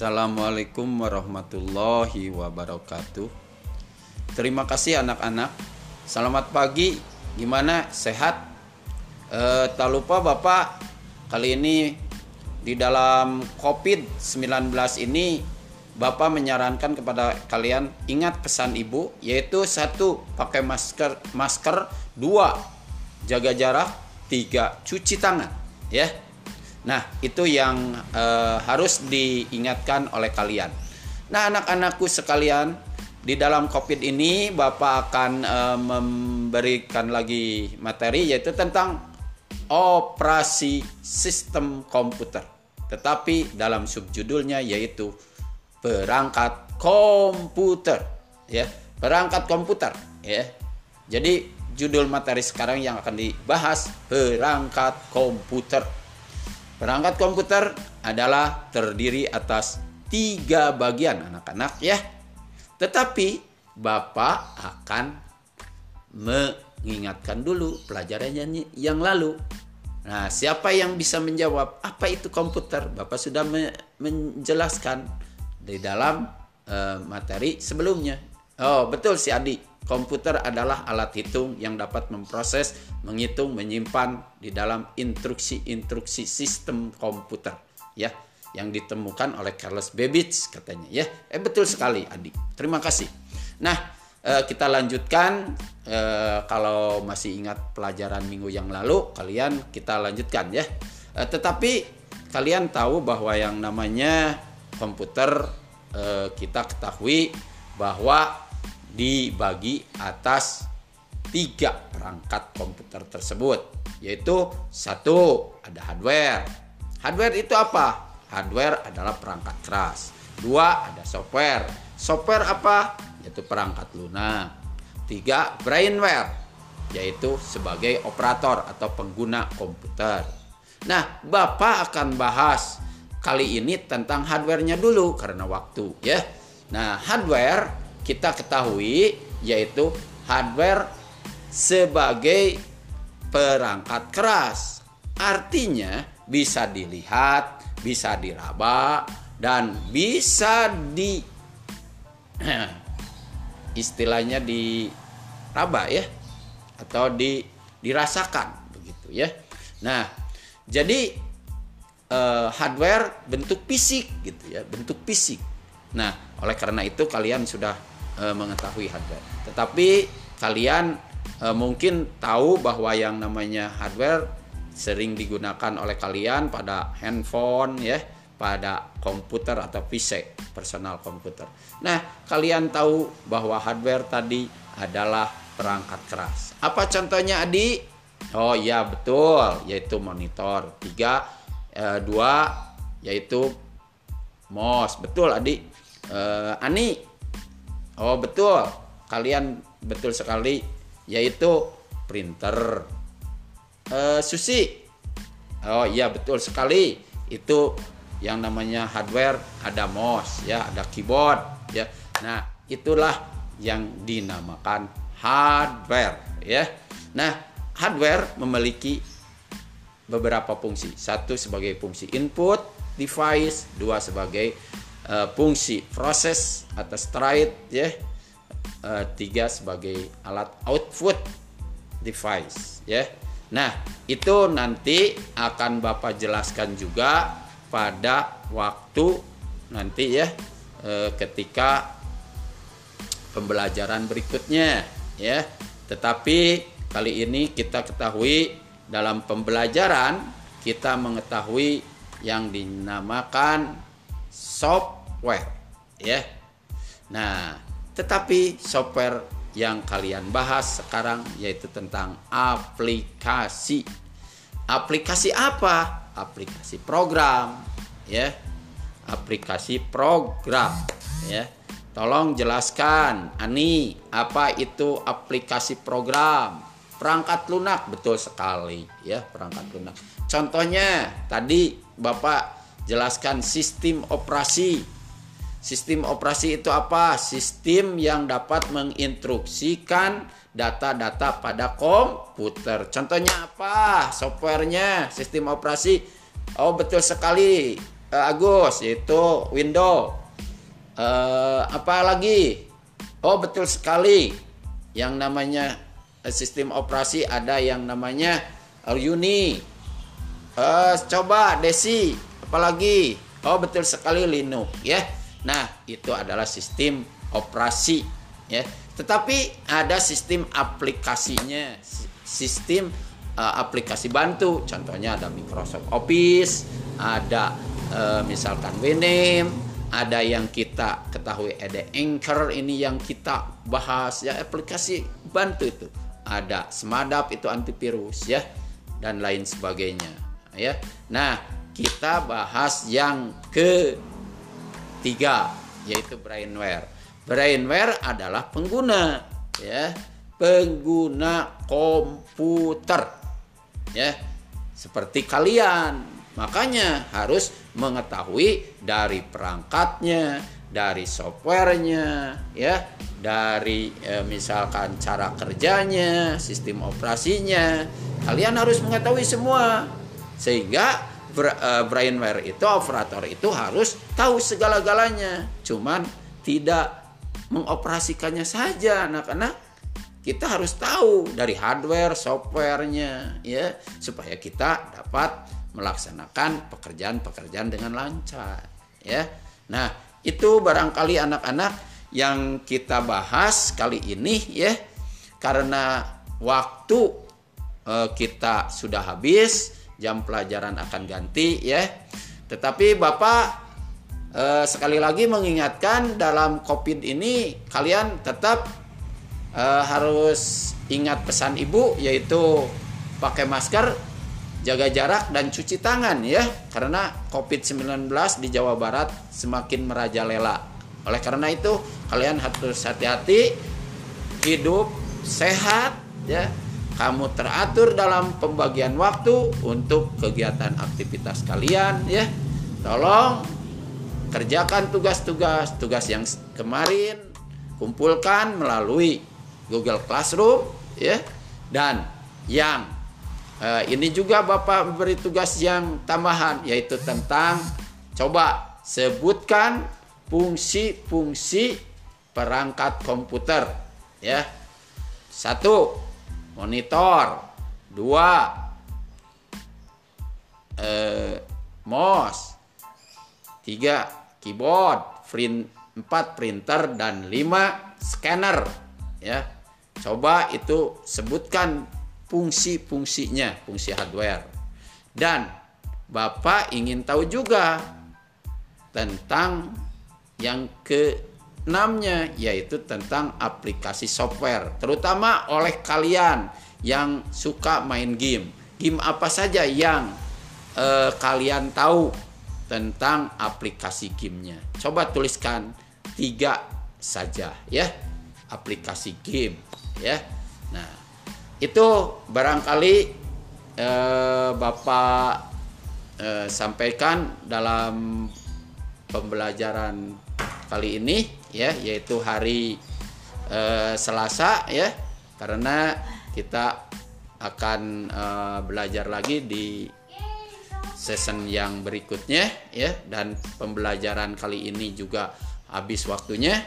Assalamualaikum warahmatullahi wabarakatuh. Terima kasih anak-anak. Selamat pagi. Gimana? Sehat? Eh, tak lupa Bapak kali ini di dalam COVID-19 ini Bapak menyarankan kepada kalian ingat pesan Ibu yaitu satu pakai masker masker dua jaga jarak tiga cuci tangan ya Nah, itu yang uh, harus diingatkan oleh kalian. Nah, anak-anakku sekalian, di dalam COVID ini Bapak akan uh, memberikan lagi materi yaitu tentang operasi sistem komputer. Tetapi dalam subjudulnya yaitu perangkat komputer, ya. Perangkat komputer, ya. Jadi judul materi sekarang yang akan dibahas perangkat komputer. Perangkat komputer adalah terdiri atas tiga bagian anak-anak ya. Tetapi Bapak akan mengingatkan dulu pelajarannya yang lalu. Nah, siapa yang bisa menjawab apa itu komputer? Bapak sudah menjelaskan di dalam uh, materi sebelumnya. Oh, betul si Adi Komputer adalah alat hitung yang dapat memproses, menghitung, menyimpan di dalam instruksi-instruksi sistem komputer, ya, yang ditemukan oleh Carlos Babbage katanya, ya. Eh betul sekali, Adik. Terima kasih. Nah, eh, kita lanjutkan eh, kalau masih ingat pelajaran minggu yang lalu, kalian kita lanjutkan ya. Eh, tetapi kalian tahu bahwa yang namanya komputer eh, kita ketahui bahwa dibagi atas tiga perangkat komputer tersebut yaitu satu ada hardware. Hardware itu apa? Hardware adalah perangkat keras. Dua ada software. Software apa? Yaitu perangkat lunak. Tiga brainware yaitu sebagai operator atau pengguna komputer. Nah bapak akan bahas kali ini tentang hardwarenya dulu karena waktu ya. Nah hardware kita ketahui yaitu hardware sebagai perangkat keras. Artinya bisa dilihat, bisa diraba dan bisa di istilahnya diraba ya atau di dirasakan begitu ya. Nah, jadi eh, hardware bentuk fisik gitu ya, bentuk fisik. Nah, oleh karena itu kalian sudah e, mengetahui hardware. Tetapi kalian e, mungkin tahu bahwa yang namanya hardware sering digunakan oleh kalian pada handphone ya, pada komputer atau PC, personal komputer. Nah, kalian tahu bahwa hardware tadi adalah perangkat keras. Apa contohnya Adi? Oh iya betul, yaitu monitor. Tiga, e, dua, yaitu mouse. Betul Adi. Ani, Oh betul, kalian betul sekali, yaitu printer. Uh, Susi, oh iya betul sekali, itu yang namanya hardware ada mouse ya, ada keyboard ya. Nah itulah yang dinamakan hardware ya. Nah hardware memiliki beberapa fungsi. Satu sebagai fungsi input device, dua sebagai uh, fungsi proses atau stride ya. Uh, tiga sebagai alat output device ya. Nah itu nanti akan bapak jelaskan juga pada waktu nanti ya. Uh, ketika pembelajaran berikutnya ya. Tetapi kali ini kita ketahui dalam pembelajaran kita mengetahui yang dinamakan software ya. Nah, tetapi software yang kalian bahas sekarang yaitu tentang aplikasi. Aplikasi apa? Aplikasi program ya. Aplikasi program ya. Tolong jelaskan Ani, apa itu aplikasi program? Perangkat lunak betul sekali ya, perangkat lunak. Contohnya tadi Bapak jelaskan sistem operasi. Sistem operasi itu apa? Sistem yang dapat menginstruksikan data-data pada komputer. Contohnya apa? Softwarenya, sistem operasi. Oh, betul sekali. uh, Agus yaitu window uh, apa lagi oh betul sekali yang namanya uh, sistem operasi ada yang namanya Uni uh, coba Desi apalagi oh betul sekali Linux ya. Nah itu adalah sistem operasi ya. Tetapi ada sistem aplikasinya sistem uh, aplikasi bantu. Contohnya ada Microsoft Office ada uh, misalkan Winame ada yang kita ketahui ada Anchor ini yang kita bahas ya aplikasi bantu itu. Ada Semadap itu antivirus ya dan lain sebagainya ya. Nah kita bahas yang ketiga yaitu brainware. Brainware adalah pengguna ya. Pengguna komputer ya. Seperti kalian. Makanya harus mengetahui dari perangkatnya dari softwarenya ya. Dari e, misalkan cara kerjanya sistem operasinya. Kalian harus mengetahui semua. Sehingga brainware itu operator itu harus tahu segala-galanya. Cuman tidak mengoperasikannya saja anak-anak. Kita harus tahu dari hardware, softwarenya, ya, supaya kita dapat melaksanakan pekerjaan-pekerjaan dengan lancar, ya. Nah, itu barangkali anak-anak yang kita bahas kali ini, ya, karena waktu eh, kita sudah habis, jam pelajaran akan ganti, ya. Tetapi Bapak eh, sekali lagi mengingatkan dalam COVID ini kalian tetap uh, harus ingat pesan ibu yaitu pakai masker, jaga jarak dan cuci tangan ya karena COVID-19 di Jawa Barat semakin merajalela. Oleh karena itu kalian harus hati-hati hidup sehat ya. Kamu teratur dalam pembagian waktu untuk kegiatan aktivitas kalian ya. Tolong kerjakan tugas-tugas tugas yang kemarin kumpulkan melalui Google Classroom ya dan yang uh, ini juga Bapak beri tugas yang tambahan yaitu tentang coba sebutkan fungsi-fungsi perangkat komputer ya satu monitor. Dua. Uh, mouse. Tiga keyboard. Print empat printer dan lima scanner. Ya. Coba itu sebutkan fungsi-fungsinya, fungsi hardware. Dan Bapak ingin tahu juga tentang yang keenamnya yaitu tentang aplikasi software, terutama oleh kalian yang suka main game. Game apa saja yang eh, kalian tahu tentang aplikasi gamenya? Coba tuliskan tiga saja ya aplikasi game ya. Nah, itu barangkali eh, Bapak eh, sampaikan dalam pembelajaran kali ini ya, yaitu hari eh, Selasa ya. Karena kita akan eh, belajar lagi di season yang berikutnya ya dan pembelajaran kali ini juga habis waktunya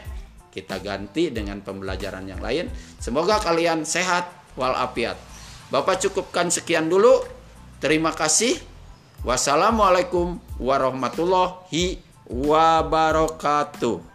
kita ganti dengan pembelajaran yang lain. Semoga kalian sehat walafiat. Bapak cukupkan sekian dulu. Terima kasih. Wassalamualaikum warahmatullahi wabarakatuh.